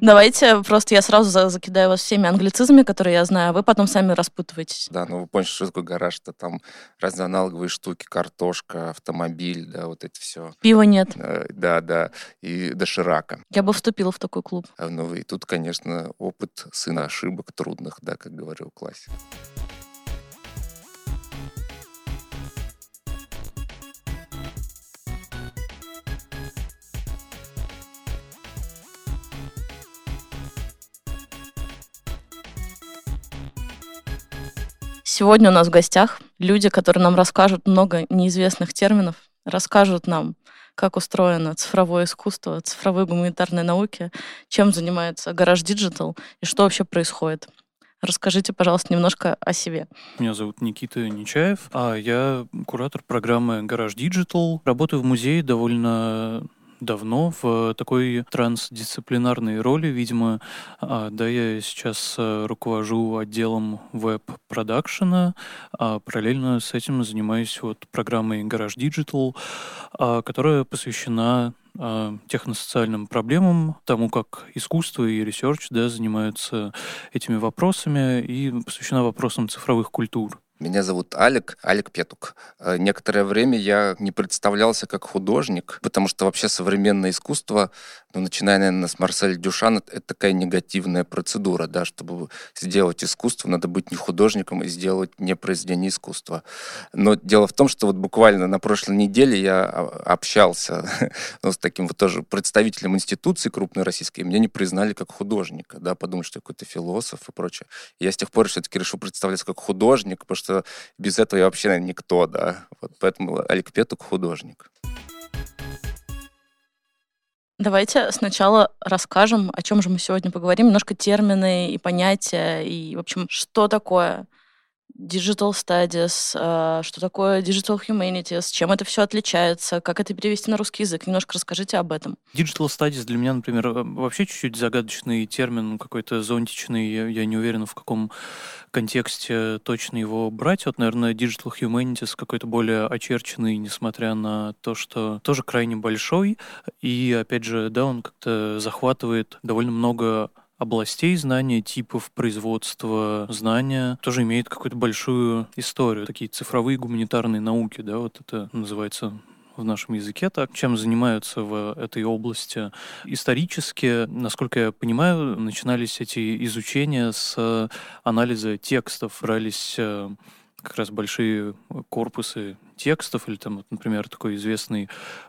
Давайте просто я сразу за- закидаю вас всеми англицизмами, которые я знаю, а вы потом сами распутываетесь. Да, ну вы понимаете, что такое гараж, что там разные аналоговые штуки, картошка, автомобиль, да, вот это все. Пива нет. Да, да, и доширака. Я бы вступила в такой клуб. А, Ну и тут, конечно, опыт сына ошибок трудных, да, как говорил классик. Сегодня у нас в гостях люди, которые нам расскажут много неизвестных терминов, расскажут нам, как устроено цифровое искусство, цифровые гуманитарные науки, чем занимается Гараж Digital и что вообще происходит. Расскажите, пожалуйста, немножко о себе. Меня зовут Никита Нечаев, а я куратор программы Гараж Digital. Работаю в музее довольно давно в такой трансдисциплинарной роли, видимо. А, Да, я сейчас э, руковожу отделом веб-продакшена, а параллельно с этим занимаюсь вот программой Garage Digital, а, которая посвящена а, техносоциальным проблемам, тому, как искусство и research да, занимаются этими вопросами и посвящена вопросам цифровых культур. Меня зовут Алек, Алек Петук. Э, Некоторое время я не представлялся как художник, потому что вообще современное искусство, ну, начиная, наверное, с Марселя Дюшана, это такая негативная процедура, да, чтобы сделать искусство, надо быть не художником и сделать не произведение искусства. Но дело в том, что вот буквально на прошлой неделе я а, общался ну, с таким вот тоже представителем институции крупной российской, и меня не признали как художника, да, подумали, что я какой-то философ и прочее. Я с тех пор все-таки решил представляться как художник, потому что без этого я вообще, никто, да. Вот поэтому Алик Петук художник. Давайте сначала расскажем, о чем же мы сегодня поговорим, немножко термины и понятия, и, в общем, что такое Digital Studies, э, что такое Digital Humanities, чем это все отличается, как это перевести на русский язык. Немножко расскажите об этом. Digital Studies для меня, например, э, вообще чуть-чуть загадочный термин, какой-то зонтичный, я, я не уверен, в каком контексте точно его брать. Вот, наверное, Digital Humanities какой-то более очерченный, несмотря на то, что тоже крайне большой. И, опять же, да, он как-то захватывает довольно много областей знания, типов производства знания, тоже имеет какую-то большую историю. Такие цифровые гуманитарные науки, да, вот это называется в нашем языке так, чем занимаются в этой области. Исторически, насколько я понимаю, начинались эти изучения с анализа текстов, брались э, как раз большие корпусы текстов, или там, вот, например, такой известный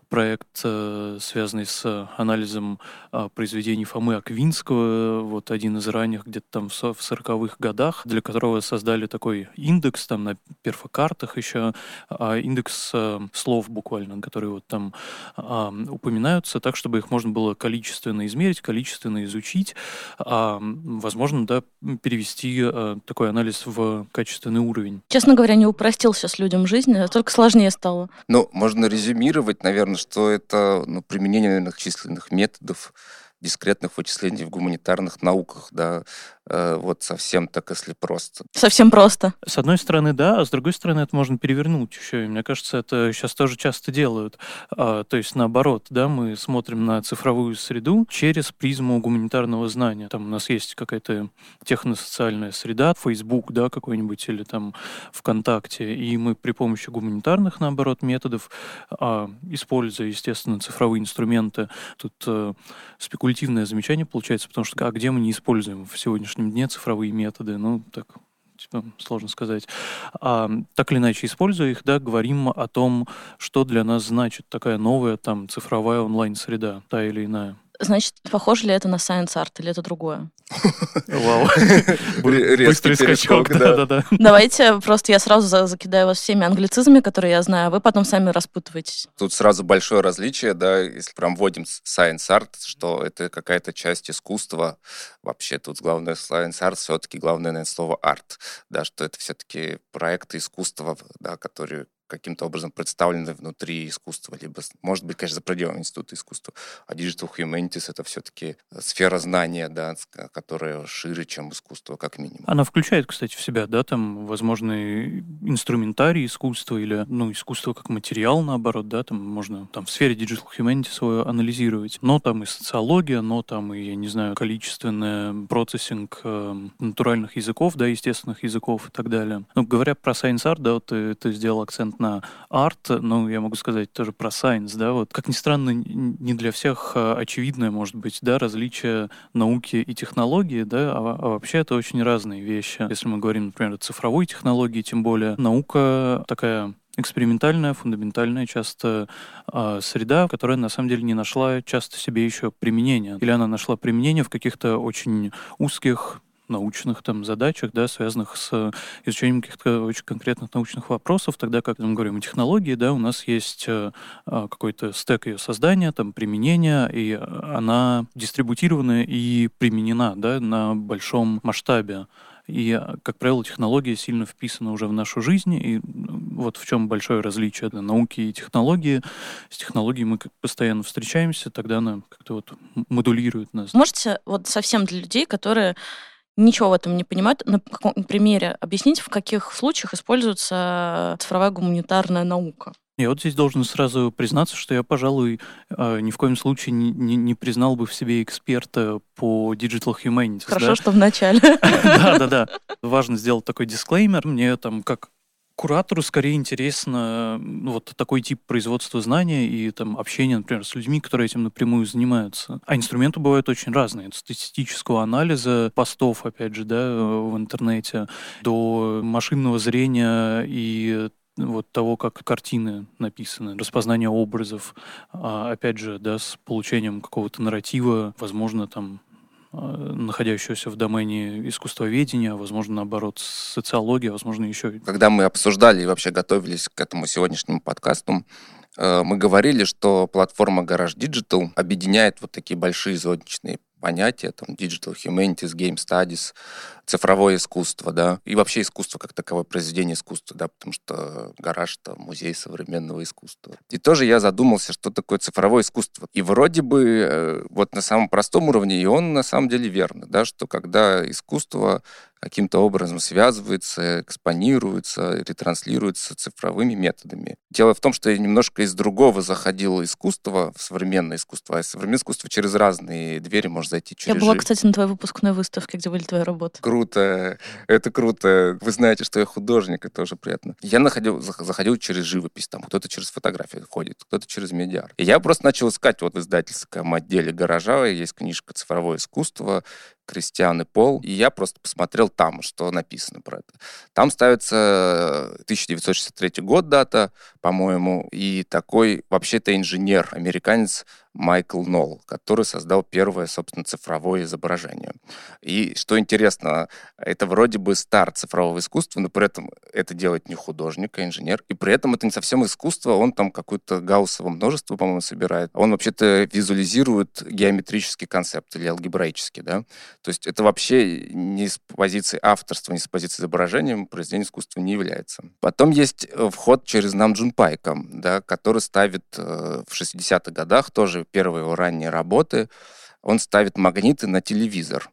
проект, э, связанный с анализом э, произведений Фомы Аквинского, вот один из ранних, где-то там в со- в 40-х годах, для которого создали такой индекс, там на перфокартах еще, а, индекс э, слов буквально, которые вот там а, упоминаются, так, чтобы их можно было количественно измерить, количественно изучить, а, возможно, да, перевести э, такой анализ в качественный уровень. Честно говоря, не упростил сейчас людям жизнь, а только сложнее стало. Ну, можно резюмировать, наверное, что это ну, применение, наверное, численных методов дискретных вычислений в гуманитарных науках, да, вот совсем так, если просто. Совсем просто. С одной стороны, да, а с другой стороны, это можно перевернуть еще. И мне кажется, это сейчас тоже часто делают. А, то есть, наоборот, да, мы смотрим на цифровую среду через призму гуманитарного знания. Там у нас есть какая-то техносоциальная среда, Facebook, да, какой-нибудь, или там ВКонтакте, и мы при помощи гуманитарных, наоборот, методов, а, используя, естественно, цифровые инструменты, тут э, спекулятивное замечание получается, потому что а где мы не используем в сегодняшнем дне цифровые методы? Ну, так типа, сложно сказать. А, так или иначе, используя их, да, говорим о том, что для нас значит такая новая там цифровая онлайн-среда, та или иная. Значит, похоже ли это на Science Art или это другое? Вау. Быстрый скачок, да-да-да. Давайте просто я сразу за- закидаю вас всеми англицизмами, которые я знаю, а вы потом сами распутываетесь. Тут сразу большое различие, да, если прям вводим science art, что это какая-то часть искусства. Вообще тут главное science art, все-таки главное, наверное, слово арт, да, что это все-таки проекты искусства, да, которые каким-то образом представлены внутри искусства, либо, может быть, конечно, за пределами института искусства. А Digital Humanities — это все-таки сфера знания, да, которая шире, чем искусство, как минимум. Она включает, кстати, в себя, да, там, возможный инструментарий искусства или, ну, искусство как материал, наоборот, да, там можно там в сфере Digital Humanities свое анализировать. Но там и социология, но там и, я не знаю, количественный процессинг э, натуральных языков, да, естественных языков и так далее. Ну, говоря про Science Art, да, вот ты, ты сделал акцент на арт, ну, я могу сказать тоже про Science, да, вот, как ни странно, не для всех э, очевидное, может быть, да, различие науки и технологии, да, а, а вообще это очень разные вещи. Если мы говорим, например, о цифровой технологии, тем более, наука такая экспериментальная, фундаментальная часто э, среда, которая на самом деле не нашла часто себе еще применения. Или она нашла применение в каких-то очень узких научных там задачах, да, связанных с изучением каких-то очень конкретных научных вопросов, тогда как мы говорим о технологии, да, у нас есть э, а, какой-то стек ее создания, там применения, и она дистрибутирована и применена, да, на большом масштабе. И, как правило, технология сильно вписана уже в нашу жизнь. И вот в чем большое различие да, науки и технологии. С технологией мы постоянно встречаемся, тогда она как-то вот модулирует нас. Можете вот совсем для людей, которые ничего в этом не понимают. На каком примере объяснить, в каких случаях используется цифровая гуманитарная наука? Я вот здесь должен сразу признаться, что я, пожалуй, а, ни в коем случае не, не, не признал бы в себе эксперта по Digital Humanities. Хорошо, да? что в начале. Да, да, да. Важно сделать такой дисклеймер. Мне там как куратору скорее интересно ну, вот такой тип производства знания и там общения, например, с людьми, которые этим напрямую занимаются. А инструменты бывают очень разные. От статистического анализа постов, опять же, да, в интернете, до машинного зрения и вот того, как картины написаны, распознание образов, а, опять же, да, с получением какого-то нарратива, возможно, там находящегося в домене искусствоведения, возможно, наоборот, социология, возможно, еще... Когда мы обсуждали и вообще готовились к этому сегодняшнему подкасту, э, мы говорили, что платформа Garage Digital объединяет вот такие большие зодничные понятия, там, digital humanities, game studies, цифровое искусство, да, и вообще искусство как таковое, произведение искусства, да, потому что гараж — это музей современного искусства. И тоже я задумался, что такое цифровое искусство. И вроде бы э, вот на самом простом уровне, и он на самом деле верно, да, что когда искусство каким-то образом связывается, экспонируется, ретранслируется цифровыми методами. Дело в том, что я немножко из другого заходил искусства в современное искусство, а современное искусство через разные двери может зайти через Я была, кстати, на твоей выпускной выставке, где были твои работы. Круто, это круто. Вы знаете, что я художник, это тоже приятно. Я находил, заходил через живопись, там кто-то через фотографию ходит, кто-то через медиар. И я просто начал искать вот в издательском отделе гаража, есть книжка «Цифровое искусство», Кристиан и Пол, и я просто посмотрел там, что написано про это. Там ставится 1963 год дата, по-моему, и такой вообще-то инженер, американец Майкл Нолл, который создал первое, собственно, цифровое изображение. И что интересно, это вроде бы старт цифрового искусства, но при этом это делает не художник, а инженер. И при этом это не совсем искусство, он там какое-то гауссово множество, по-моему, собирает. Он вообще-то визуализирует геометрический концепт или алгебраический, да. То есть это вообще не с позиции авторства, не с позиции изображения произведение искусства не является. Потом есть э, вход через Намджун Пайка, да, который ставит э, в 60-х годах тоже первые его ранние работы, он ставит магниты на телевизор.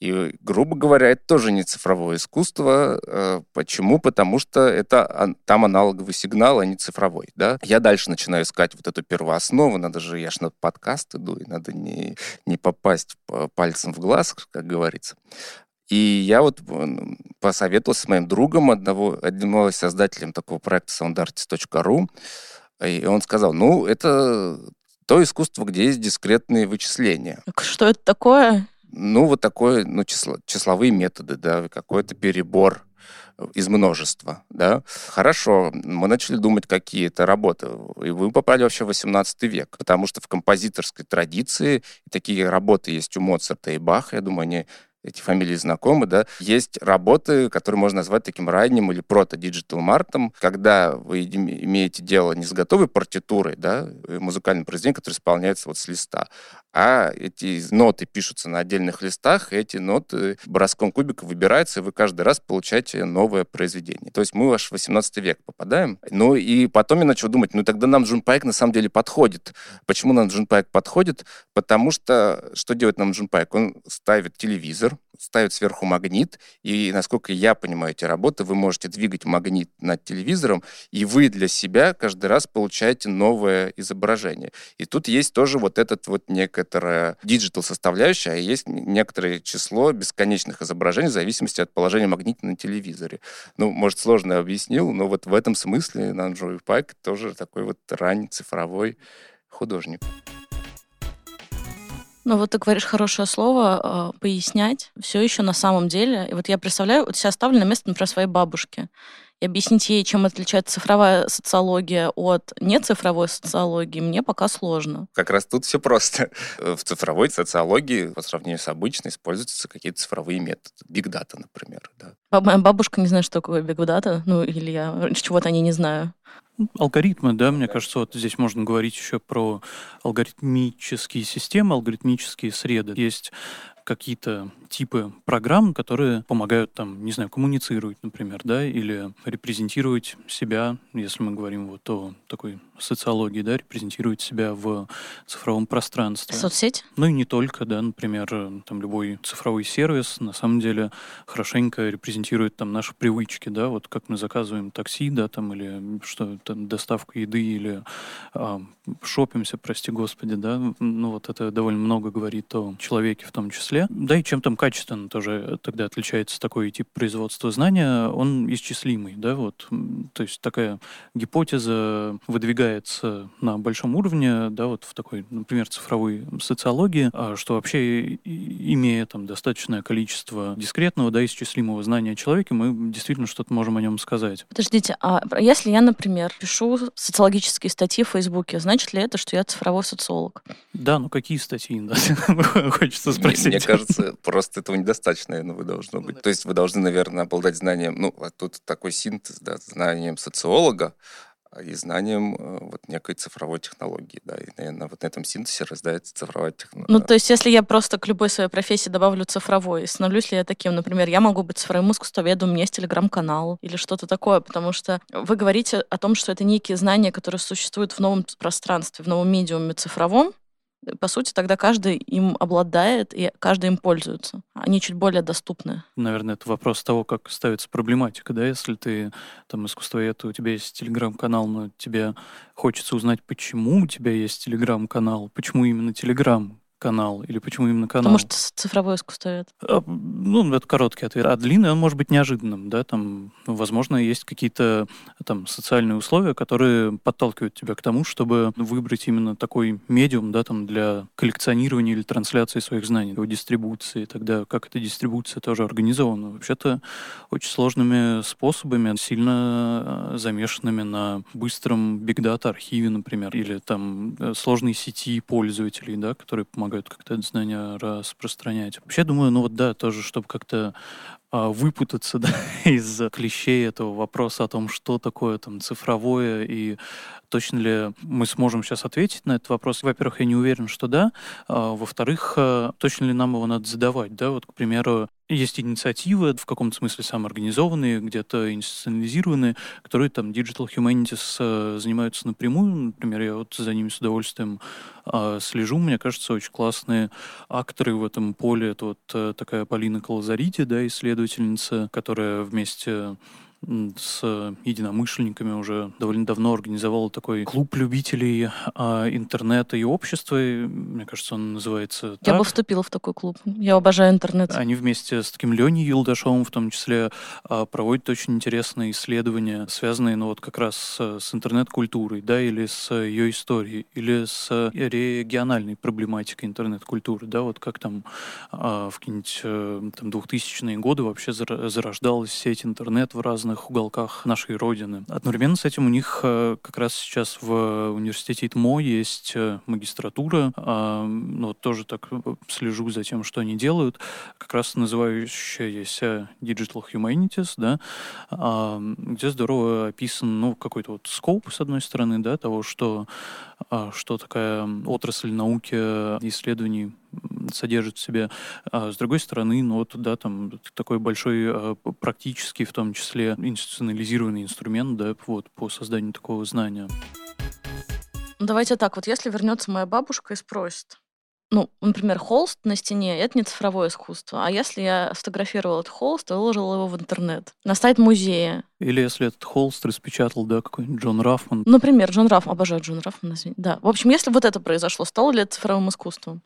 И, грубо говоря, это тоже не цифровое искусство. Э, почему? Потому что это там аналоговый сигнал, а не цифровой. Да? Я дальше начинаю искать вот эту первооснову. Надо же, я ж на подкаст иду, и надо не, не попасть пальцем в глаз, как говорится. И я вот посоветовался с моим другом, одного, одним создателем такого проекта soundartist.ru, и он сказал, ну, это то искусство, где есть дискретные вычисления. Что это такое? Ну, вот такое, ну, число, числовые методы, да, какой-то перебор из множества, да. Хорошо, мы начали думать, какие это работы. И вы попали вообще в 18 век, потому что в композиторской традиции такие работы есть у Моцарта и Баха, я думаю, они эти фамилии знакомы, да, есть работы, которые можно назвать таким ранним или прото-диджитал мартом, когда вы имеете дело не с готовой партитурой, да, э, музыкальным произведением, которое исполняется вот с листа, а эти ноты пишутся на отдельных листах, и эти ноты броском кубика выбираются, и вы каждый раз получаете новое произведение. То есть мы аж в 18 век попадаем. Ну и потом я начал думать, ну тогда Нам Джун Пайк на самом деле подходит. Почему Нам Джун Пайк подходит? Потому что что делает Нам Джун Пайк? Он ставит телевизор, ставит сверху магнит, и, насколько я понимаю эти работы, вы можете двигать магнит над телевизором, и вы для себя каждый раз получаете новое изображение. И тут есть тоже вот этот вот некоторая digital составляющая, а есть некоторое число бесконечных изображений в зависимости от положения магнита на телевизоре. Ну, может, сложно объяснил, но вот в этом смысле Нам Джун Пайк тоже такой вот ранний цифровой художник. Ну вот ты говоришь хорошее слово, э, пояснять. Все еще на самом деле. И вот я представляю, вот себя ставлю на место, например, своей бабушки и объяснить ей, чем отличается цифровая социология от нецифровой социологии, мне пока сложно. Как раз тут все просто. В цифровой социологии по сравнению с обычной используются какие-то цифровые методы. Big Data, например. Да. Моя бабушка не знает, что такое Big Data, ну или я чего-то не знаю. Алгоритмы, да, мне кажется, вот здесь можно говорить еще про алгоритмические системы, алгоритмические среды. Есть какие-то типы программ, которые помогают там, не знаю, коммуницировать, например, да, или репрезентировать себя, если мы говорим вот о такой социологии, да, репрезентировать себя в цифровом пространстве. Соцсеть? Ну и не только, да, например, там любой цифровой сервис на самом деле хорошенько репрезентирует там наши привычки, да, вот как мы заказываем такси, да, там, или что там, доставка еды, или а, шопимся, прости господи, да, ну вот это довольно много говорит о человеке в том числе. Да и чем там качественно тоже тогда отличается такой тип производства знания, он исчислимый, да, вот, то есть такая гипотеза выдвигается на большом уровне, да, вот в такой, например, цифровой социологии, а что вообще, имея там достаточное количество дискретного, да, исчислимого знания о человеке, мы действительно что-то можем о нем сказать. Подождите, а если я, например, пишу социологические статьи в Фейсбуке, значит ли это, что я цифровой социолог? Да, ну какие статьи, да, хочется спросить. Мне кажется, просто этого недостаточно, наверное, вы должно быть. То есть вы должны, наверное, обладать знанием, ну, а тут такой синтез, да, знанием социолога, и знанием э, вот некой цифровой технологии, да, и, наверное, вот на этом синтезе рождается цифровая технология. Ну, то есть, если я просто к любой своей профессии добавлю цифровой, становлюсь ли я таким, например, я могу быть цифровым искусствоведом, у меня есть телеграм-канал или что-то такое, потому что вы говорите о том, что это некие знания, которые существуют в новом пространстве, в новом медиуме цифровом, по сути, тогда каждый им обладает, и каждый им пользуется. Они чуть более доступны. Наверное, это вопрос того, как ставится проблематика, да, если ты там искусствовед, у тебя есть телеграм-канал, но тебе хочется узнать, почему у тебя есть телеграм-канал, почему именно телеграм, канал? Или почему именно канал? Потому что цифровое искусствовед. А, ну, это короткий ответ. А длинный он может быть неожиданным, да, там, возможно, есть какие-то там социальные условия, которые подталкивают тебя к тому, чтобы выбрать именно такой медиум, да, там, для коллекционирования или трансляции своих знаний, его дистрибуции. Тогда как эта дистрибуция тоже организована? Вообще-то очень сложными способами, сильно э, замешанными на быстром бигдата архиве, например, или там э, сложной сети пользователей, да, которые помогают помогают как-то это знание распространять. Вообще, думаю, ну вот да, тоже, чтобы как-то а, выпутаться да, из клещей этого вопроса о том, что такое там цифровое и точно ли мы сможем сейчас ответить на этот вопрос. Во-первых, я не уверен, что да. А, во-вторых, а, точно ли нам его надо задавать, да? Вот, к примеру, есть инициативы, в каком-то смысле самоорганизованные, где-то институционализированные, которые там Digital Humanities э, занимаются напрямую. Например, я вот за ними с удовольствием э, слежу. Мне кажется, очень классные акторы в этом поле. Это вот э, такая Полина Колозарити, да, исследовательница, которая вместе с единомышленниками уже довольно давно организовала такой клуб любителей а, интернета и общества. И, мне кажется, он называется Я так. бы вступила в такой клуб. Я обожаю интернет. Они вместе с таким Леней Юлдашовым в том числе а, проводят очень интересные исследования, связанные ну, вот как раз с, с интернет-культурой, да, или с ее историей, или с региональной проблематикой интернет-культуры, да, вот как там а, в какие-нибудь э, там 2000-е годы вообще зарождалась сеть интернет в разных разных уголках нашей Родины. Одновременно с этим у них э, как раз сейчас в университете ИТМО есть э, магистратура, а, ну, тоже так слежу за тем, что они делают, как раз называющаяся Digital Humanities, да, а, где здорово описан, ну, какой-то вот скоп, с одной стороны, да, того, что, а, что такая отрасль науки исследований содержит в себе. А с другой стороны, ну вот, да, там такой большой а, практический, в том числе институционализированный инструмент, да, вот, по созданию такого знания. Давайте так, вот если вернется моя бабушка и спросит, ну, например, холст на стене — это не цифровое искусство. А если я сфотографировал этот холст и выложил его в интернет, на сайт музея? Или если этот холст распечатал, да, какой-нибудь Джон Рафман. Например, Джон Раф, обожаю Джон Рафмана, да. В общем, если вот это произошло, стало ли это цифровым искусством?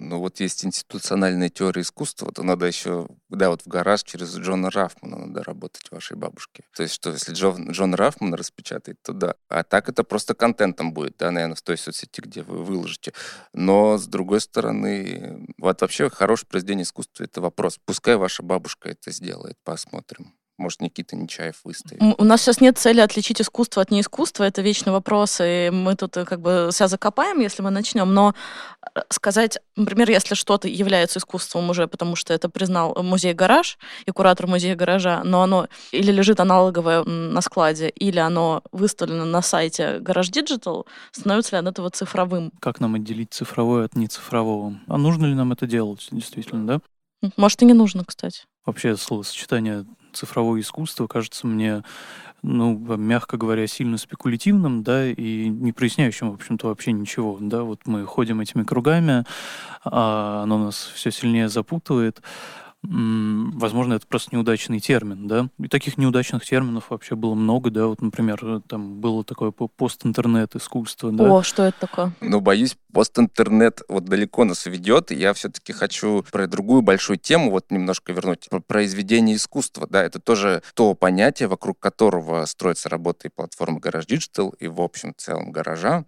Ну вот есть институциональная теория искусства, то надо еще, да, вот в гараж через Джона Рафмана надо работать вашей бабушке. То есть что, если Джон, Джон Рафман распечатает, то да. А так это просто контентом будет, да, наверное, в той соцсети, где вы выложите. Но, с другой стороны, вот вообще хорошее произведение искусства — это вопрос. Пускай ваша бабушка это сделает, посмотрим. Может, Никита Нечаев выставит. У нас сейчас нет цели отличить искусство от неискусства. Это вечный вопрос, и мы тут э, как бы себя закопаем, если мы начнем. Но э, сказать, например, если что-то является искусством уже, потому что это признал музей-гараж и куратор музея-гаража, но оно или лежит аналоговое на складе, или оно выставлено на сайте Гараж Digital, становится ли оно этого цифровым? Как нам отделить цифровое от нецифрового? А нужно ли нам это делать, действительно, да? Может, и не нужно, кстати. Вообще словосочетание цифровое искусство кажется мне, ну, мягко говоря, сильно спекулятивным, да, и не проясняющим, в общем-то, вообще ничего, да, вот мы ходим этими кругами, а оно нас все сильнее запутывает, возможно, это просто неудачный термин, да. И таких неудачных терминов вообще было много, да. Вот, например, там было такое пост-интернет искусство, да. О, что это такое? Ну, боюсь, пост-интернет вот далеко нас ведет, я все-таки хочу про другую большую тему вот немножко вернуть, про произведение искусства, да, это тоже то понятие, вокруг которого строится работа и платформа Garage Digital, и в общем целом гаража,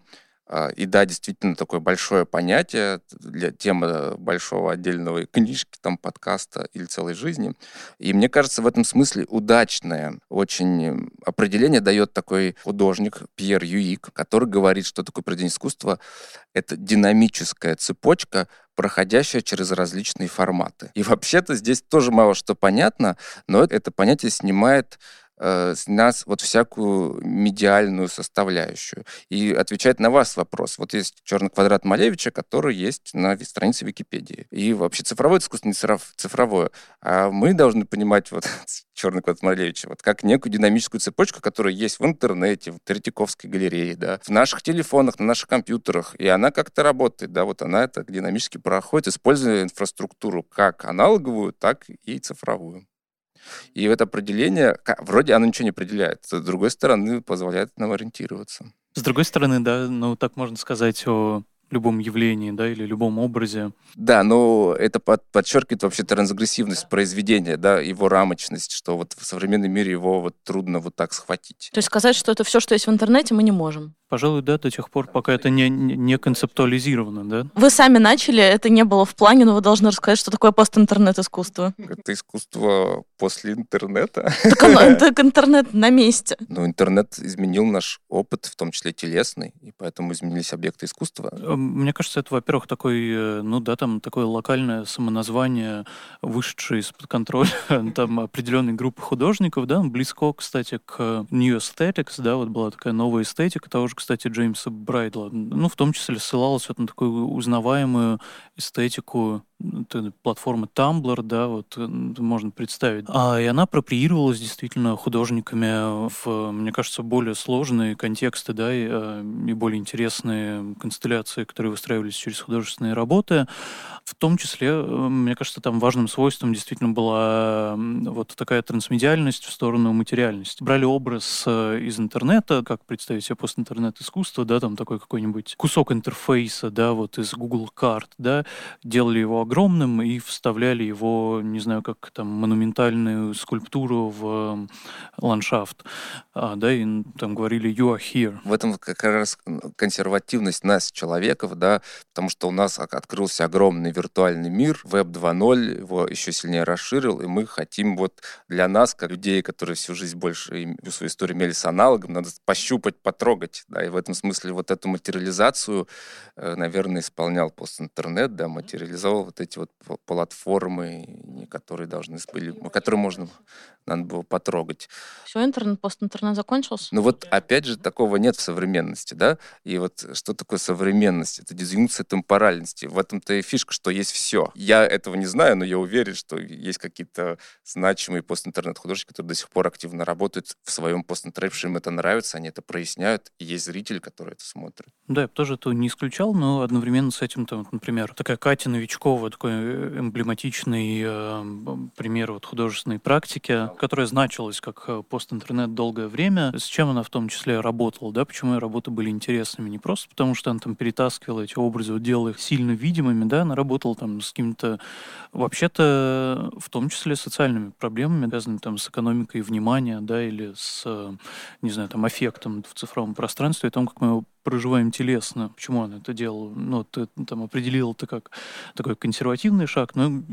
и да, действительно, такое большое понятие для темы большого отдельного книжки, там, подкаста или целой жизни. И мне кажется, в этом смысле удачное очень определение дает такой художник Пьер Юик, который говорит, что такое произведение искусства — это динамическая цепочка, проходящая через различные форматы. И вообще-то здесь тоже мало что понятно, но это понятие снимает с нас вот всякую медиальную составляющую. И отвечать на вас вопрос. Вот есть черный квадрат Малевича, который есть на странице Википедии. И вообще цифровое искусство не цифровое. А мы должны понимать вот черный квадрат Малевича вот как некую динамическую цепочку, которая есть в интернете, в Третьяковской галерее, да, в наших телефонах, на наших компьютерах. И она как-то работает, да, вот она это динамически проходит, используя инфраструктуру как аналоговую, так и цифровую. И это определение, вроде оно ничего не определяет, с другой стороны, позволяет нам ориентироваться. С другой стороны, да, ну так можно сказать о любом явлении, да, или любом образе. Да, но это под, подчеркивает вообще трансгрессивность произведения, да, его рамочность, что вот в современном мире его вот трудно вот так схватить. То есть сказать, что это все, что есть в интернете, мы не можем. Пожалуй, да, до тех пор, пока это не, не концептуализировано, да? Вы сами начали, это не было в плане, но вы должны рассказать, что такое постинтернет-искусство. Это искусство после интернета. Так, оно, так интернет на месте. Ну, интернет изменил наш опыт, в том числе телесный, и поэтому изменились объекты искусства. Мне кажется, это, во-первых, такой, э, ну да, там такое локальное самоназвание, вышедшее из-под контроля там определенной группы художников, да, близко, кстати, к New Aesthetics, да, вот была такая новая эстетика того же кстати, Джеймса Брайдла. Ну, в том числе ссылалась вот на такую узнаваемую эстетику платформы Tumblr, да, вот э, можно представить. А, и она апроприировалась действительно художниками в, мне кажется, более сложные контексты, да, и, э, и более интересные констелляции, которые выстраивались через художественные работы. В том числе, э, мне кажется, там важным свойством действительно была вот такая трансмедиальность в сторону материальности. Брали образ из интернета, как представить себе постинтернет-искусство, да, там такой какой-нибудь кусок интерфейса, да, вот из Google карт, да, делали его огромным и вставляли его, не знаю, как там, монументальную скульптуру в ландшафт, а, да, и там говорили «you are here». В этом как раз консервативность нас, человеков, да, потому что у нас открылся огромный виртуальный мир, Web 2.0 его еще сильнее расширил, и мы хотим вот для нас, как людей, которые всю жизнь больше всю свою историю имели с аналогом, надо пощупать, потрогать, да, и в этом смысле вот эту материализацию, э, наверное, исполнял постинтернет, да, материализовал вот эти вот платформы, которые должны были, которые можно, надо было потрогать. Все, интернет, постинтернет закончился? Ну вот, опять же, такого нет в современности, да, и вот что такое современность? Это дизъюнкция темпоральности. В этом-то и фишка, что есть все. Я этого не знаю, но я уверен, что есть какие-то значимые постинтернет-художники, которые до сих пор активно работают в своем постинтернете, им это нравится, они это проясняют, и есть зритель, который это смотрит. Да, я тоже это не исключал, но одновременно с этим, там, например, такая Катя Новичкова, такой э, эмблематичный э, пример вот художественной практики, которая значилась как э, постинтернет долгое время, с чем она в том числе работала, да, почему ее работы были интересными, не просто потому, что она там перетаскивала эти образы, вот делала их сильно видимыми, да, она работала там с какими-то, вообще-то, в том числе социальными проблемами, связанными там с экономикой внимания, да, или с, не знаю, там, аффектом в цифровом пространстве, и том, как мы его проживаем телесно. Почему он это делал? Ну, ты там определил это как такой консервативный шаг, но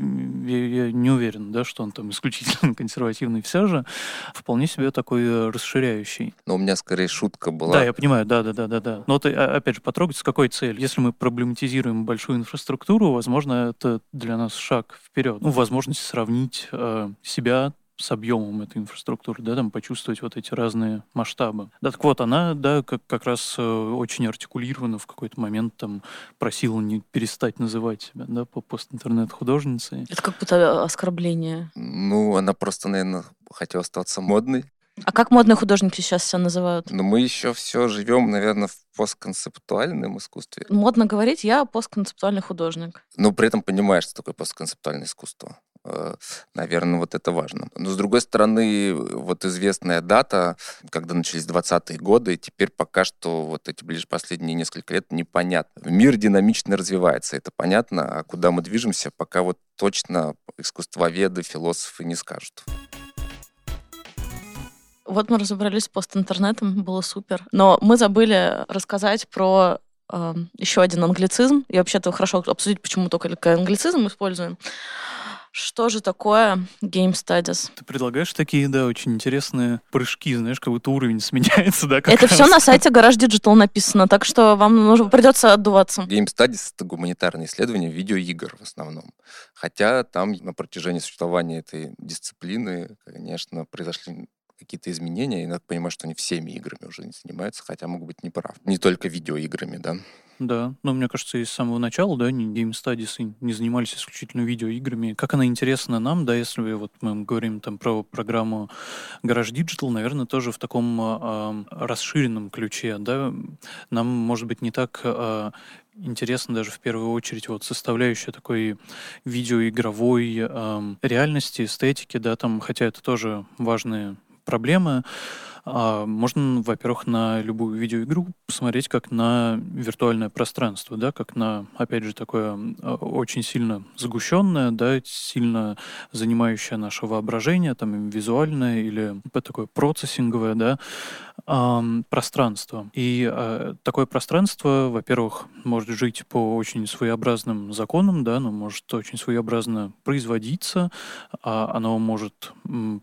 я, я не уверен, да, что он там исключительно консервативный. Все же вполне себе такой э, расширяющий. Но у меня скорее шутка была. Да, я понимаю, да, да, да, да, да. Но вот, а, опять же, потрогать, с какой целью? Если мы проблематизируем большую инфраструктуру, возможно, это для нас шаг вперед. Ну, возможность сравнить э, себя с объемом этой инфраструктуры, да, там почувствовать вот эти разные масштабы. Да, так вот, она, да, как, как раз э, очень артикулированно в какой-то момент там просила не перестать называть себя, да, по пост-интернет-художницей. Это как будто оскорбление. Ну, она просто, наверное, хотела остаться модной. А как модные художники сейчас себя называют? Ну, мы еще все живем, наверное, в постконцептуальном искусстве. Модно говорить, я постконцептуальный художник. Но при этом понимаешь, что такое постконцептуальное искусство. Э, наверное, вот это важно. Но, с другой стороны, вот известная дата, когда начались 20-е годы, теперь пока что вот эти ближе последние несколько лет непонятно. Мир динамично развивается, это понятно, а куда мы движемся, пока вот точно искусствоведы, философы не скажут. Вот мы разобрались с постинтернетом, было супер. Но мы забыли рассказать про э, еще один англицизм. И вообще-то хорошо обсудить, почему только англицизм используем. Что же такое Game Studies? Ты предлагаешь такие, да, очень интересные прыжки, знаешь, как будто уровень сменяется, да? Это раз. все на сайте Garage Digital написано, так что вам нужно, придется отдуваться. Game Studies — это гуманитарные исследования видеоигр в основном. Хотя там на протяжении существования этой дисциплины, конечно, произошли какие-то изменения, и надо понимать, что они всеми играми уже не занимаются, хотя могут быть неправ. Не только видеоиграми, да. Да, но мне кажется, и с самого начала, да, не Game Studies не занимались исключительно видеоиграми. Как она интересна нам, да, если вот мы говорим там про программу Garage Digital, наверное, тоже в таком э, расширенном ключе, да. Нам, может быть, не так э, интересно даже в первую очередь вот составляющая такой видеоигровой э, реальности, эстетики, да, там, хотя это тоже важные проблемы. А, можно, во-первых, на любую видеоигру посмотреть как на виртуальное пространство, да, как на, опять же, такое а, очень сильно сгущенное, да, сильно занимающее наше воображение, там, визуальное или такое процессинговое, да, пространство. И э, такое пространство, во-первых, может жить по очень своеобразным законам, да, оно может очень своеобразно производиться, а оно может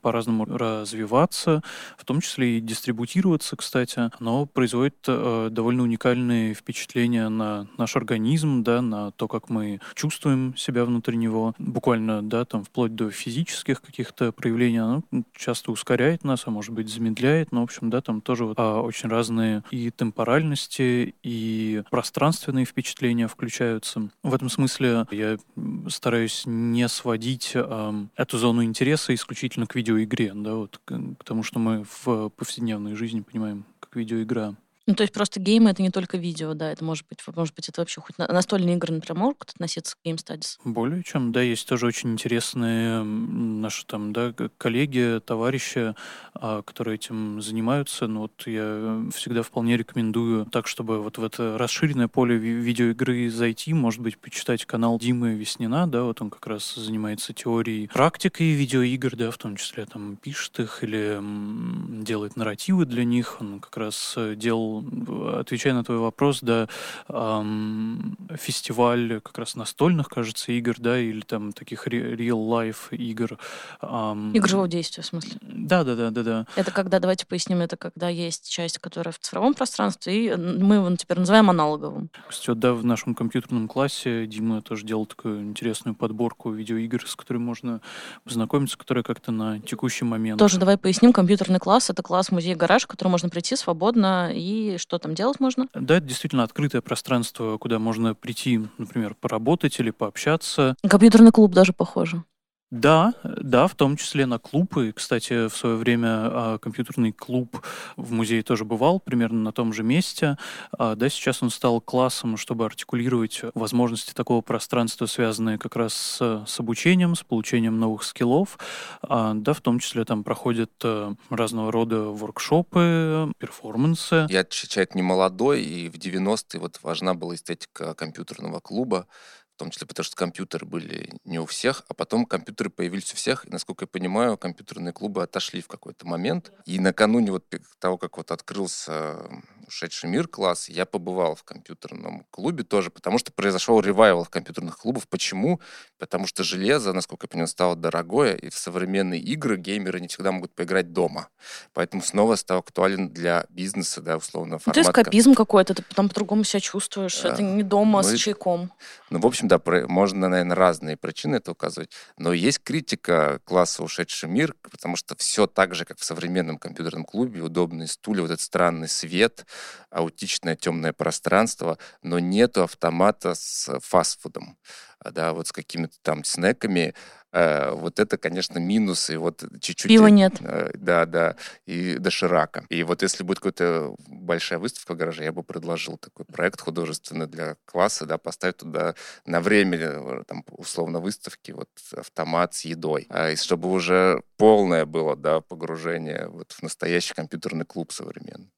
по-разному развиваться, в том числе и дистрибутироваться, кстати. Оно производит э, довольно уникальные впечатления на наш организм, да, на то, как мы чувствуем себя внутри него, буквально, да, там, вплоть до физических каких-то проявлений. Оно часто ускоряет нас, а может быть замедляет, но, в общем, да, там тоже вот, а, очень разные и темпоральности, и пространственные впечатления включаются. В этом смысле я стараюсь не сводить а, эту зону интереса исключительно к видеоигре, да, вот к, к тому, что мы в повседневной жизни понимаем как видеоигра. Ну, то есть просто геймы — это не только видео, да, это может быть, может быть, это вообще хоть настольные игры, например, могут относиться к Game Studies? Более чем, да, есть тоже очень интересные наши там, да, коллеги, товарищи, а, которые этим занимаются. Ну, вот я всегда вполне рекомендую так, чтобы вот в это расширенное поле видеоигры зайти, может быть, почитать канал Димы Веснина, да, вот он как раз занимается теорией, практикой видеоигр, да, в том числе там пишет их или делает нарративы для них. Он как раз э, отвечая на твой вопрос, да, эм, фестиваль как раз настольных, кажется, игр, да, или там таких real-life игр. Эм, игр живого действия, в смысле? Да, да, да, да, да. Это когда, давайте поясним, это когда есть часть, которая в цифровом пространстве, и мы его теперь называем аналоговым. Кстати, вот, да, в нашем компьютерном классе Дима тоже делал такую интересную подборку видеоигр, с которыми можно познакомиться, которые как-то на текущий момент. Тоже давай поясним, компьютерный класс — это класс музей-гараж, в который можно прийти свободно и что там делать можно? Да, это действительно открытое пространство, куда можно прийти, например, поработать или пообщаться. Компьютерный клуб даже похоже. Да, да, в том числе на клуб. И, кстати, в свое время а, компьютерный клуб в музее тоже бывал, примерно на том же месте. А, да, сейчас он стал классом, чтобы артикулировать возможности такого пространства, связанные как раз с, с обучением, с получением новых скиллов. А, да, в том числе там проходят а, разного рода воркшопы, перформансы. Я человек не молодой, и в 90-е вот важна была эстетика компьютерного клуба том числе потому, что компьютеры были не у всех, а потом компьютеры появились у всех, и, насколько я понимаю, компьютерные клубы отошли в какой-то момент. И накануне вот того, как вот открылся ушедший мир класс, я побывал в компьютерном клубе тоже, потому что произошел ревайвал в компьютерных клубах. Почему? Потому что железо, насколько я понимаю, стало дорогое, и в современные игры геймеры не всегда могут поиграть дома. Поэтому снова стал актуален для бизнеса, да, условно, формат. Ну, это эскапизм какой-то, ты потом по-другому себя чувствуешь. Да. Это не дома ну, с чайком. Ну, в общем, да, можно, наверное, разные причины это указывать. Но есть критика класса «Ушедший мир», потому что все так же, как в современном компьютерном клубе, удобные стулья, вот этот странный свет, аутичное темное пространство, но нету автомата с фастфудом, да, вот с какими-то там снеками, Э, вот это, конечно, минусы. Вот чуть-чуть... Пива нет. Э, да, да. И доширака. И вот если будет какая-то большая выставка в гараже, я бы предложил такой проект художественный для класса, да, поставить туда на время, э, там, условно, выставки вот автомат с едой. А, и чтобы уже полное было, да, погружение вот в настоящий компьютерный клуб современный.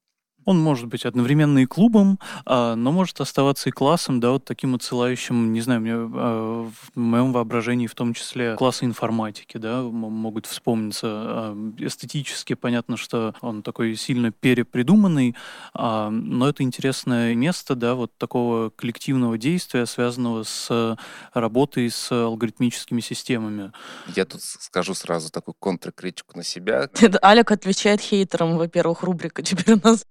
Он может быть одновременно и клубом, а, но может оставаться и классом, да, вот таким отсылающим, не знаю, мне, а, в моем воображении в том числе классы информатики, да, могут вспомниться. А, эстетически понятно, что он такой сильно перепридуманный, но это интересное место, да, вот такого коллективного действия, связанного с работой с алгоритмическими системами. Я тут скажу сразу такую контркритику на себя. Алек отвечает хейтерам, во-первых, рубрика теперь у нас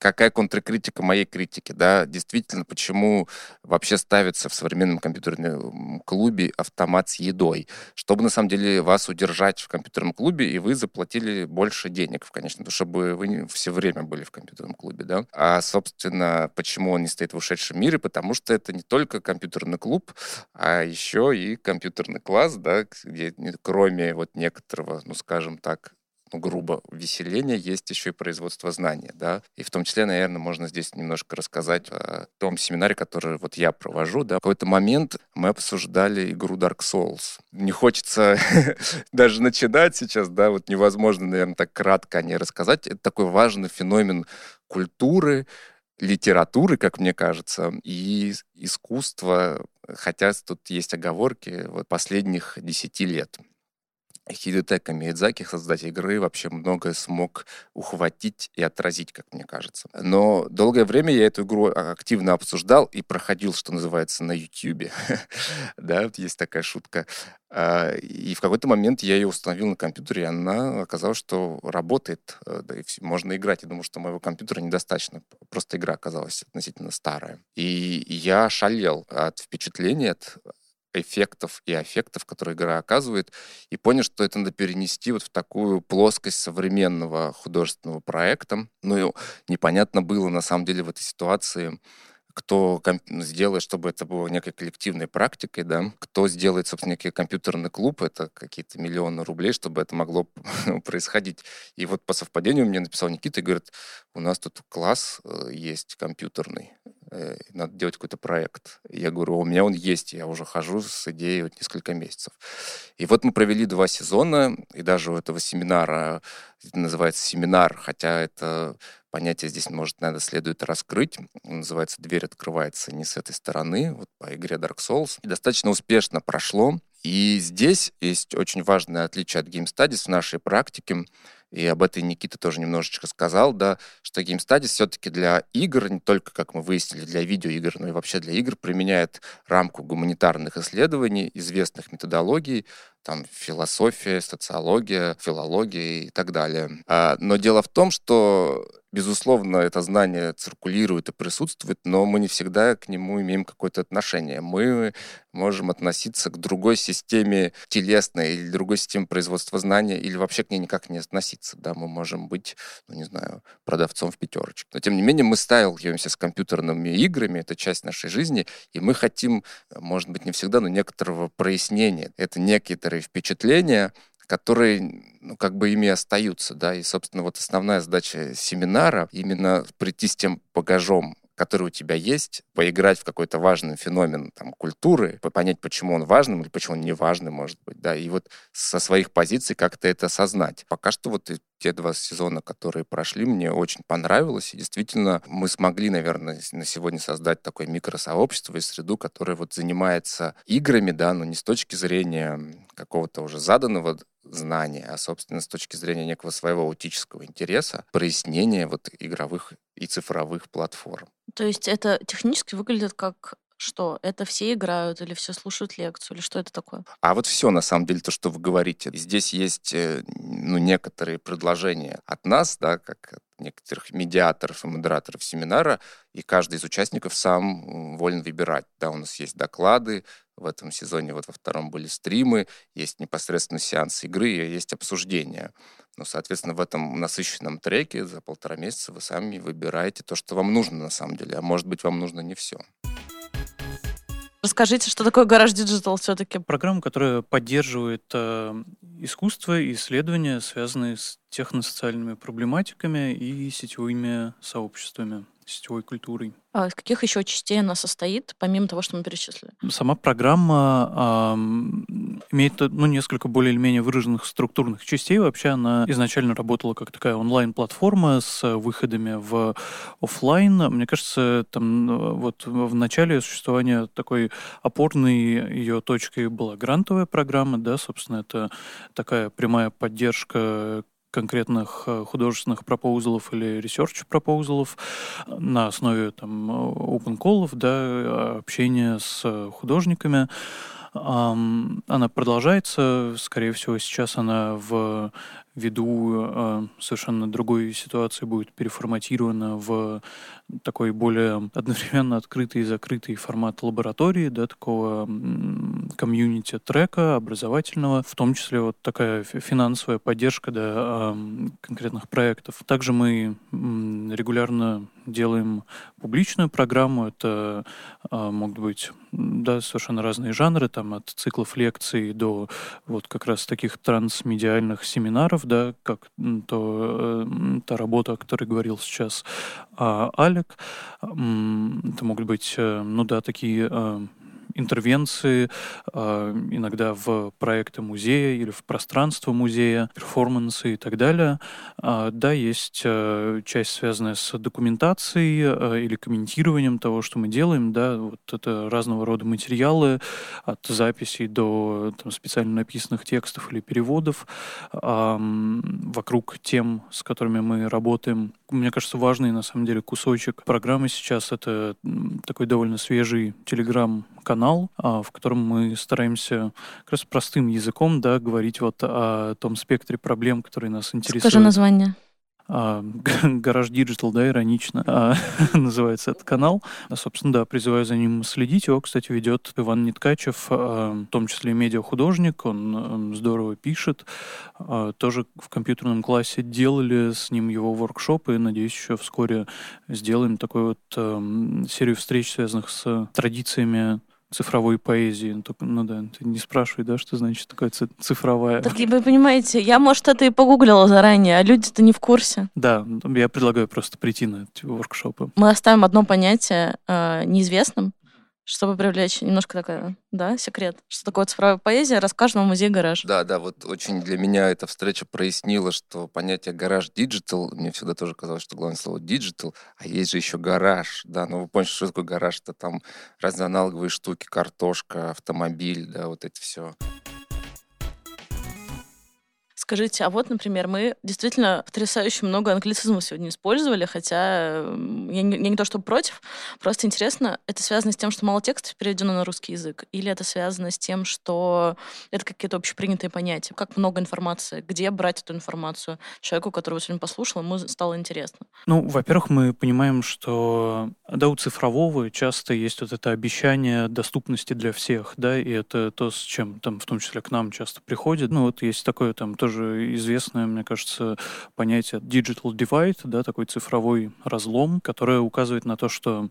какая контркритика моей критики, да, действительно, почему вообще ставится в современном компьютерном клубе автомат с едой, чтобы на самом деле вас удержать в компьютерном клубе, и вы заплатили больше денег, конечно, чтобы вы все время были в компьютерном клубе, да. А, собственно, почему он не стоит в ушедшем мире? Потому что это не только компьютерный клуб, а еще и компьютерный класс, да, где кроме вот некоторого, ну, скажем так, ну, грубо, веселения, есть еще и производство знания, да. И в том числе, наверное, можно здесь немножко рассказать о том семинаре, который вот я провожу, да. В какой-то момент мы обсуждали игру Dark Souls. Не хочется даже начинать сейчас, да, вот невозможно, наверное, так кратко о ней рассказать. Это такой важный феномен культуры, литературы, как мне кажется, и искусства, хотя тут есть оговорки вот последних десяти лет. Хидетека Миядзаки, создатель игры, вообще многое смог ухватить и отразить, как мне кажется. Но долгое время я эту игру активно обсуждал и проходил, что называется, на YouTube. да, есть такая шутка. А, и в какой-то момент я ее установил на компьютере, и она оказалась, что работает, э, да, и можно играть. Я думаю, что моего компьютера недостаточно. Просто игра оказалась относительно старая. И я шалел от впечатления, от эффектов и аффектов, которые игра оказывает, и понял, что это надо перенести вот в такую плоскость современного художественного проекта. Ну и непонятно было, на самом деле, в этой ситуации, кто сделает, чтобы это было некой коллективной практикой, да, кто сделает, собственно, некий компьютерный клуб, это какие-то миллионы рублей, чтобы это могло происходить. И вот по совпадению мне написал Никита и говорит, у нас тут класс э, есть компьютерный, надо делать какой-то проект. Я говорю, у меня он есть, я уже хожу с идеей вот несколько месяцев. И вот мы провели два сезона, и даже у этого семинара, это называется семинар, хотя это понятие здесь, может, надо следует раскрыть. Он называется «Дверь открывается не с этой стороны», вот по игре Dark Souls. И достаточно успешно прошло. И здесь есть очень важное отличие от Game Studies в нашей практике и об этой Никита тоже немножечко сказал, да, что Game Studies все-таки для игр, не только, как мы выяснили, для видеоигр, но и вообще для игр применяет рамку гуманитарных исследований, известных методологий, там философия, социология, филология и так далее. А, но дело в том, что Безусловно, это знание циркулирует и присутствует, но мы не всегда к нему имеем какое-то отношение. Мы можем относиться к другой системе телесной или другой системе производства знания, или вообще к ней никак не относиться. Да, мы можем быть, ну, не знаю, продавцом в пятерочке. Но, тем не менее, мы сталкиваемся с компьютерными играми, это часть нашей жизни, и мы хотим, может быть, не всегда, но некоторого прояснения. Это некоторые впечатления, которые, ну, как бы ими остаются, да, и, собственно, вот основная задача семинара именно прийти с тем багажом, который у тебя есть, поиграть в какой-то важный феномен там, культуры, понять, почему он важным или почему он не важный, может быть, да, и вот со своих позиций как-то это осознать. Пока что вот те два сезона, которые прошли, мне очень понравилось, и действительно мы смогли, наверное, на сегодня создать такое микросообщество и среду, которая вот занимается играми, да, но не с точки зрения какого-то уже заданного знания, а, собственно, с точки зрения некого своего аутического интереса, прояснения вот игровых и цифровых платформ. То есть это технически выглядит как что? Это все играют или все слушают лекцию? Или что это такое? А вот все, на самом деле, то, что вы говорите. Здесь есть э, ну, некоторые предложения от нас, да, как от некоторых медиаторов и модераторов семинара, и каждый из участников сам волен выбирать. Да, у нас есть доклады, в этом сезоне вот во втором были стримы, есть непосредственно сеанс игры, есть обсуждения. Ну, соответственно, в этом насыщенном треке за полтора месяца вы сами выбираете то, что вам нужно на самом деле, а может быть, вам нужно не все. Расскажите, что такое Garage Digital все-таки? Программа, которая поддерживает э, искусство и исследования, связанные с техносоциальными проблематиками и сетевыми сообществами сетевой культурой. А из каких еще частей она состоит, помимо того, что мы перечислили? Сама программа э, имеет ну, несколько более или менее выраженных структурных частей. Вообще она изначально работала как такая онлайн-платформа с выходами в офлайн. Мне кажется, там вот в начале существования такой опорной ее точкой была грантовая программа, да, собственно, это такая прямая поддержка конкретных э, художественных пропоузлов или research пропоузлов на основе там open call, да, общения с художниками. Она продолжается, скорее всего, сейчас она в ввиду э, совершенно другой ситуации будет переформатирована в такой более одновременно открытый и закрытый формат лаборатории, да, такого комьюнити трека образовательного, в том числе вот такая финансовая поддержка да, конкретных проектов. Также мы регулярно делаем публичную программу. Это а, могут быть да, совершенно разные жанры, там от циклов лекций до вот как раз таких трансмедиальных семинаров, да, как то, э, та работа, о которой говорил сейчас а, Алек. Это могут быть, э, ну да, такие а, интервенции, а, иногда в проекты музея или в пространство музея, перформансы и так далее. А, да, есть э, часть, связанная с документацией э, или комментированием того, что мы делаем. Да, вот это разного рода материалы от записей до там, специально написанных текстов или переводов вокруг тем, с которыми мы работаем. Мне кажется, важный на самом деле кусочек программы сейчас это такой довольно свежий телеграм-канал, а, в котором мы стараемся как раз простым языком да, говорить вот о том спектре проблем, которые нас интересуют. Скажи название. а, Гараж Digital, да, иронично а, называется этот канал. А, собственно, да, призываю за ним следить. Его, кстати, ведет Иван Ниткачев, а, в том числе медиахудожник, он, здорово пишет. Тоже в компьютерном классе делали с ним его воркшопы, надеюсь, еще вскоре сделаем такую вот серию встреч, связанных с традициями цифровой поэзии. Ну, только, ну да, ты не спрашивай, да, что значит такая цифровая. Так вы понимаете, я, может, это и погуглила заранее, а люди-то не в курсе. Да, я предлагаю просто прийти на эти воркшопы. Мы оставим одно понятие э, неизвестным, чтобы привлечь немножко такой, да, секрет. Что такое цифровая поэзия, расскажем о музее «Гараж». Да, да, вот очень для меня эта встреча прояснила, что понятие «Garage Digital», мне всегда тоже казалось, что главное слово digital, а есть же еще гараж, да, ну вы понимаете, что такое гараж-то, там разные аналоговые штуки, картошка, автомобиль, да, вот это все. Скажите, а вот, например, мы действительно потрясающе много англицизмов сегодня использовали, хотя я не, я не то чтобы против, просто интересно, это связано с тем, что мало текстов переведено на русский язык, или это связано с тем, что это какие-то общепринятые понятия? Как много информации? Где брать эту информацию? Человеку, которого сегодня послушал, ему стало интересно. Ну, во-первых, мы понимаем, что да, у цифрового часто есть вот это обещание доступности для всех, да, и это то, с чем там в том числе к нам часто приходит. Ну, вот есть такое там тоже тоже известное, мне кажется, понятие digital divide, да, такой цифровой разлом, которое указывает на то, что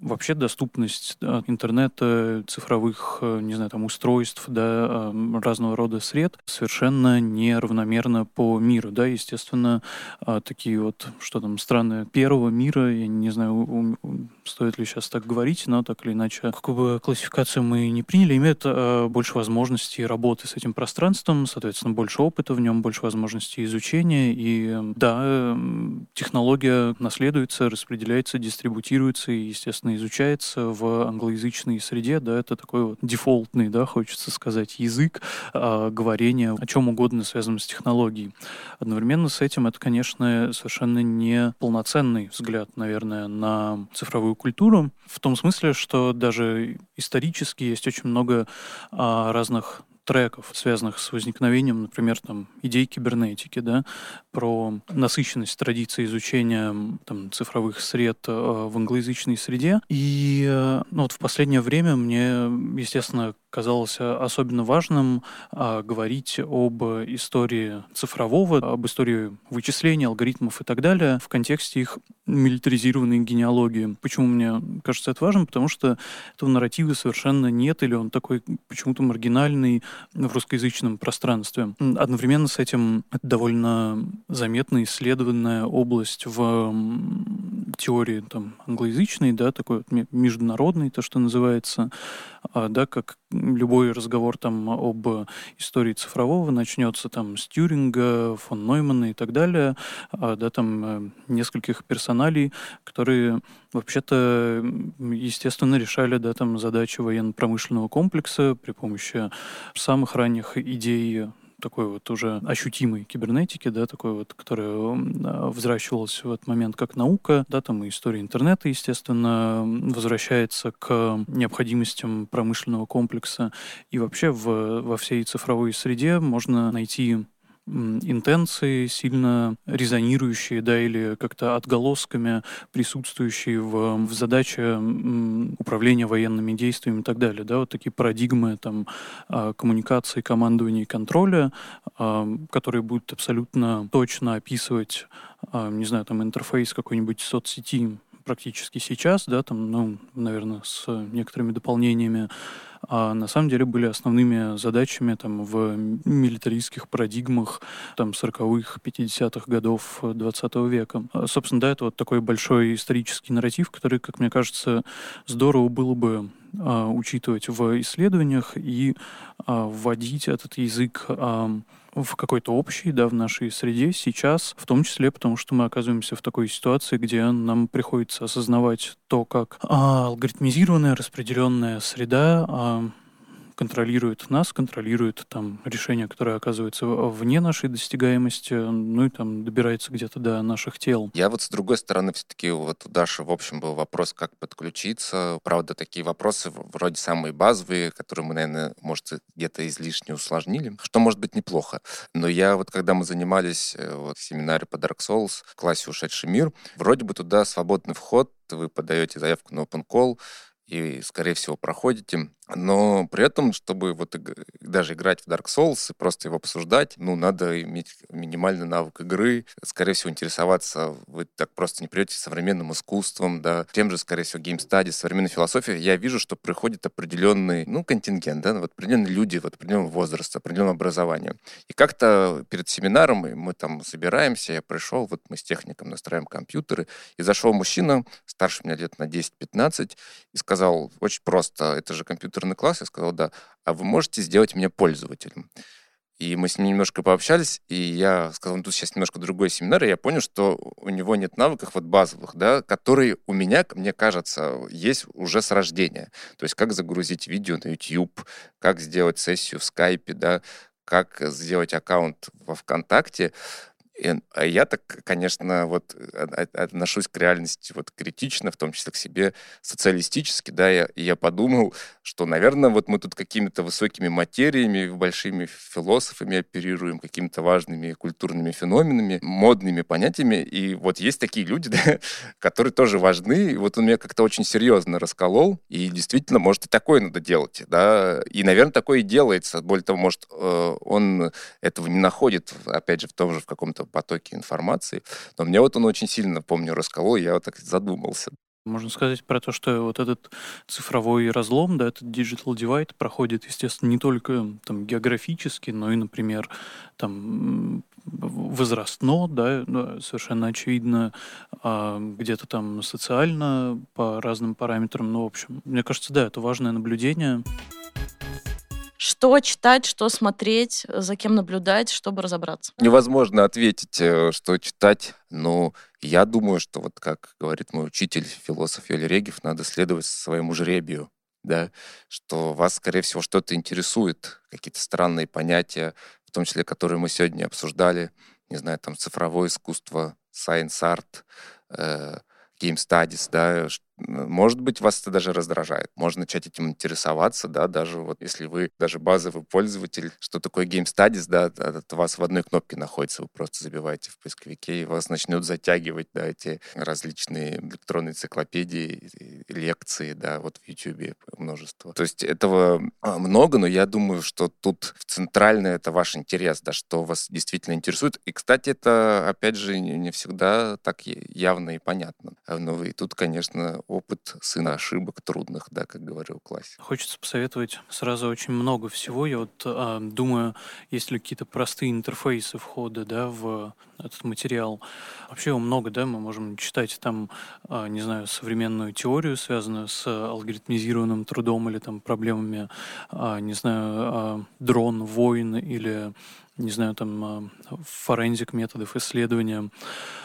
вообще доступность да, интернета, цифровых, э, не знаю, там, устройств, да, разного рода сред совершенно неравномерно по миру, да, естественно, такие вот, что там, страны первого мира, я не знаю, стоит ли сейчас так говорить, но так или иначе, какую бы классификацию мы не приняли, имеют а, больше возможностей работы с этим пространством, соответственно, больше опыта в нем больше возможностей изучения. И да, эм, технология наследуется, распределяется, дистрибутируется и, естественно, изучается в англоязычной среде. Да, это такой вот дефолтный, да, хочется сказать, язык а, говорения о чем угодно связанном с технологией. Одновременно с этим это, конечно, совершенно не полноценный взгляд, наверное, на цифровую культуру. В том смысле, что даже исторически есть очень много а, разных треков, связанных с возникновением, например, там, идей кибернетики, да, про насыщенность традиции изучения там, цифровых сред э, в англоязычной среде. И э, ну, вот в последнее время мне, естественно, казалось особенно важным а, говорить об истории цифрового, об истории вычисления, алгоритмов и так далее в контексте их милитаризированной генеалогии. Почему мне кажется это важным? Потому что этого нарратива совершенно нет, или он такой почему-то маргинальный в русскоязычном пространстве. Одновременно с этим это довольно заметная исследованная область в теории там, англоязычной, да, такой вот международной, то, что называется, а, да, как любой разговор там об истории цифрового начнется там с Тюринга, фон Ноймана и так далее, а, да, там э, нескольких персоналей, которые вообще-то, естественно, решали, да, там задачи военно-промышленного комплекса при помощи самых ранних идей такой вот уже ощутимой кибернетики, да, такой вот, которая а, взращивалась в этот момент как наука, да, там и история интернета, естественно, возвращается к необходимостям промышленного комплекса. И вообще в, во всей цифровой среде можно найти интенции, сильно резонирующие, да, или как-то отголосками присутствующие в, в задаче управления военными действиями и так далее, да, вот такие парадигмы там а, коммуникации, командования и контроля, а, которые будут абсолютно точно описывать, а, не знаю, там интерфейс какой-нибудь соцсети практически сейчас, да, там, ну, наверное, с некоторыми дополнениями, а на самом деле были основными задачами там, в милитаристских парадигмах там, 40-х, 50-х годов 20 века. А, собственно, да, это вот такой большой исторический нарратив, который, как мне кажется, здорово было бы а, учитывать в исследованиях и а, вводить этот язык а, в какой-то общей, да, в нашей среде сейчас, в том числе потому, что мы оказываемся в такой ситуации, где нам приходится осознавать то, как а, алгоритмизированная, распределенная среда а, контролирует нас, контролирует там решения, которые оказываются вне нашей достигаемости, ну и там добирается где-то до наших тел. Я вот с другой стороны все-таки вот у Даши в общем был вопрос, как подключиться. Правда, такие вопросы вроде самые базовые, которые мы, наверное, может, где-то излишне усложнили, что может быть неплохо. Но я вот, когда мы занимались э, вот, в семинаре по Dark Souls в классе «Ушедший мир», вроде бы туда свободный вход, вы подаете заявку на open call, и, скорее всего, проходите. Но при этом, чтобы вот даже играть в Dark Souls и просто его обсуждать, ну, надо иметь минимальный навык игры, скорее всего, интересоваться, вы так просто не придете современным искусством, да, тем же, скорее всего, Studies, современной философией. Я вижу, что приходит определенный, ну, контингент, да, вот определенные люди, вот определенного возраста, определенного образования. И как-то перед семинаром мы там собираемся, я пришел, вот мы с техником настраиваем компьютеры, и зашел мужчина, старше меня лет на 10-15, и сказал, очень просто, это же компьютер компьютерный класс, я сказал, да, а вы можете сделать меня пользователем? И мы с ним немножко пообщались, и я сказал, ну, тут сейчас немножко другой семинар, и я понял, что у него нет навыков вот базовых, да, которые у меня, мне кажется, есть уже с рождения. То есть как загрузить видео на YouTube, как сделать сессию в скайпе, да, как сделать аккаунт во ВКонтакте. А я так, конечно, вот э, отношусь к реальности вот критично, в том числе к себе социалистически, да, я, я подумал, что, наверное, вот мы тут какими-то высокими материями, большими философами оперируем, какими-то важными культурными феноменами, модными понятиями, и вот есть такие люди, да, которые тоже важны, и вот он меня как-то очень серьезно расколол, и действительно, может, и такое надо делать, да, и, наверное, такое и делается, более того, может, э, он этого не находит, опять же, в том же, в каком-то потоке информации. Но мне вот он очень сильно, помню, расколол, я вот так задумался. Можно сказать про то, что вот этот цифровой разлом, да, этот digital divide проходит, естественно, не только там географически, но и, например, там возрастно, да, совершенно очевидно, а где-то там социально по разным параметрам. Ну, в общем, мне кажется, да, это важное наблюдение что читать, что смотреть, за кем наблюдать, чтобы разобраться? Невозможно ответить, э, что читать. Но я думаю, что вот как говорит мой учитель, философ Юлий Регев, надо следовать своему жребию да, что вас, скорее всего, что-то интересует, какие-то странные понятия, в том числе, которые мы сегодня обсуждали, не знаю, там цифровое искусство, science art, э, game studies, да, может быть, вас это даже раздражает. Можно начать этим интересоваться, да, даже вот если вы даже базовый пользователь, что такое Game Studies, да, у вас в одной кнопке находится, вы просто забиваете в поисковике, и вас начнет затягивать, да, эти различные электронные энциклопедии, лекции, да, вот в YouTube множество. То есть этого а, много, но я думаю, что тут центральное это ваш интерес, да, что вас действительно интересует. И, кстати, это, опять же, не всегда так явно и понятно. Но и тут, конечно, опыт сына ошибок трудных, да, как говорил классик. Хочется посоветовать сразу очень много всего. Я вот а, думаю, есть ли какие-то простые интерфейсы входа, да, в этот материал. Вообще его много, да, мы можем читать там, а, не знаю, современную теорию, связанную с алгоритмизированным трудом или там проблемами, а, не знаю, а, дрон, войн или не знаю, там, а, форензик методов исследования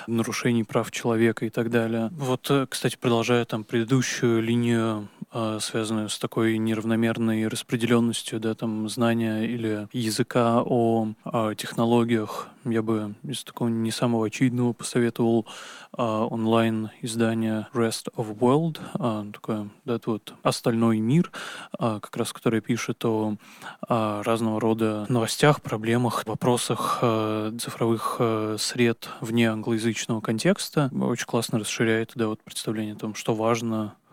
нарушений прав человека и так далее. Вот, э, кстати, продолжая там предыдущую линию, а, связанную с такой неравномерной распределенностью, да, там, знания или языка о, о технологиях, я бы из такого не самого очевидного посоветовал а, онлайн-издание Rest of World, а, такое, да, это вот остальной мир, а, как раз который пишет о, о разного рода новостях, проблемах, вопросах а, цифровых а, сред вне англоязычного контекста. Очень классно расширяет, да, вот представление о том, что важно а,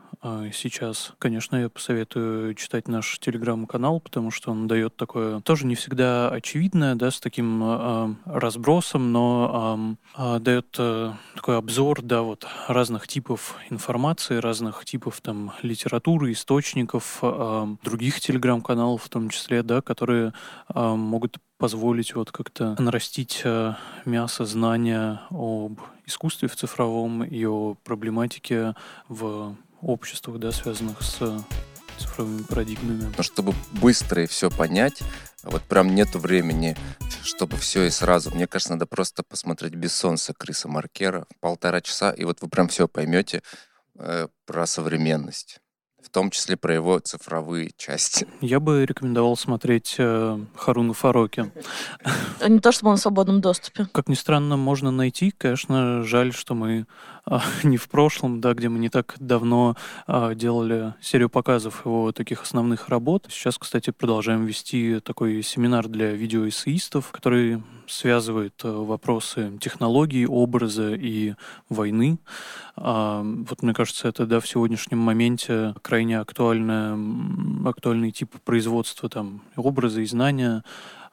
сейчас. Конечно, я посоветую читать наш телеграм-канал, потому что он дает такое тоже не всегда очевидное, да, с таким э, разбросом, но э, дает э, такой обзор, да, вот разных типов информации, разных типов там литературы, источников, э, других телеграм-каналов в том числе, да, которые э, могут позволить вот как-то нарастить э, мясо знания об искусстве в цифровом и о проблематике в обществах, да, связанных с цифровыми парадигмами. Но чтобы быстро и все понять, вот прям нету времени, чтобы все и сразу. Мне кажется, надо просто посмотреть без солнца Криса Маркера полтора часа, и вот вы прям все поймете э, про современность в том числе про его цифровые части. Я бы рекомендовал смотреть э, Харуна Фароки. А не то, чтобы он в свободном доступе. Как ни странно, можно найти. Конечно, жаль, что мы а, не в прошлом, да, где мы не так давно а, делали серию показов его таких основных работ. Сейчас, кстати, продолжаем вести такой семинар для видеоэссеистов, который связывает э, вопросы технологий, образа и войны. А, вот мне кажется, это да, в сегодняшнем моменте крайне актуальная, актуальный тип производства там, образа и знания,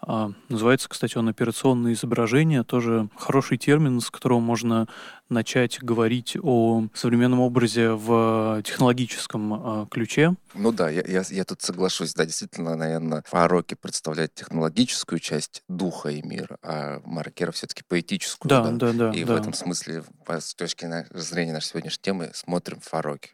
а, называется, кстати, он операционное изображение, тоже хороший термин, с которого можно начать говорить о современном образе в технологическом а, ключе. Ну да, я, я, я тут соглашусь. Да, действительно, наверное, Фароки представляет технологическую часть духа и мира, а Маркера все-таки поэтическую. Да, да, да. и да. в этом смысле, с точки зрения нашей сегодняшней темы, смотрим Фароки.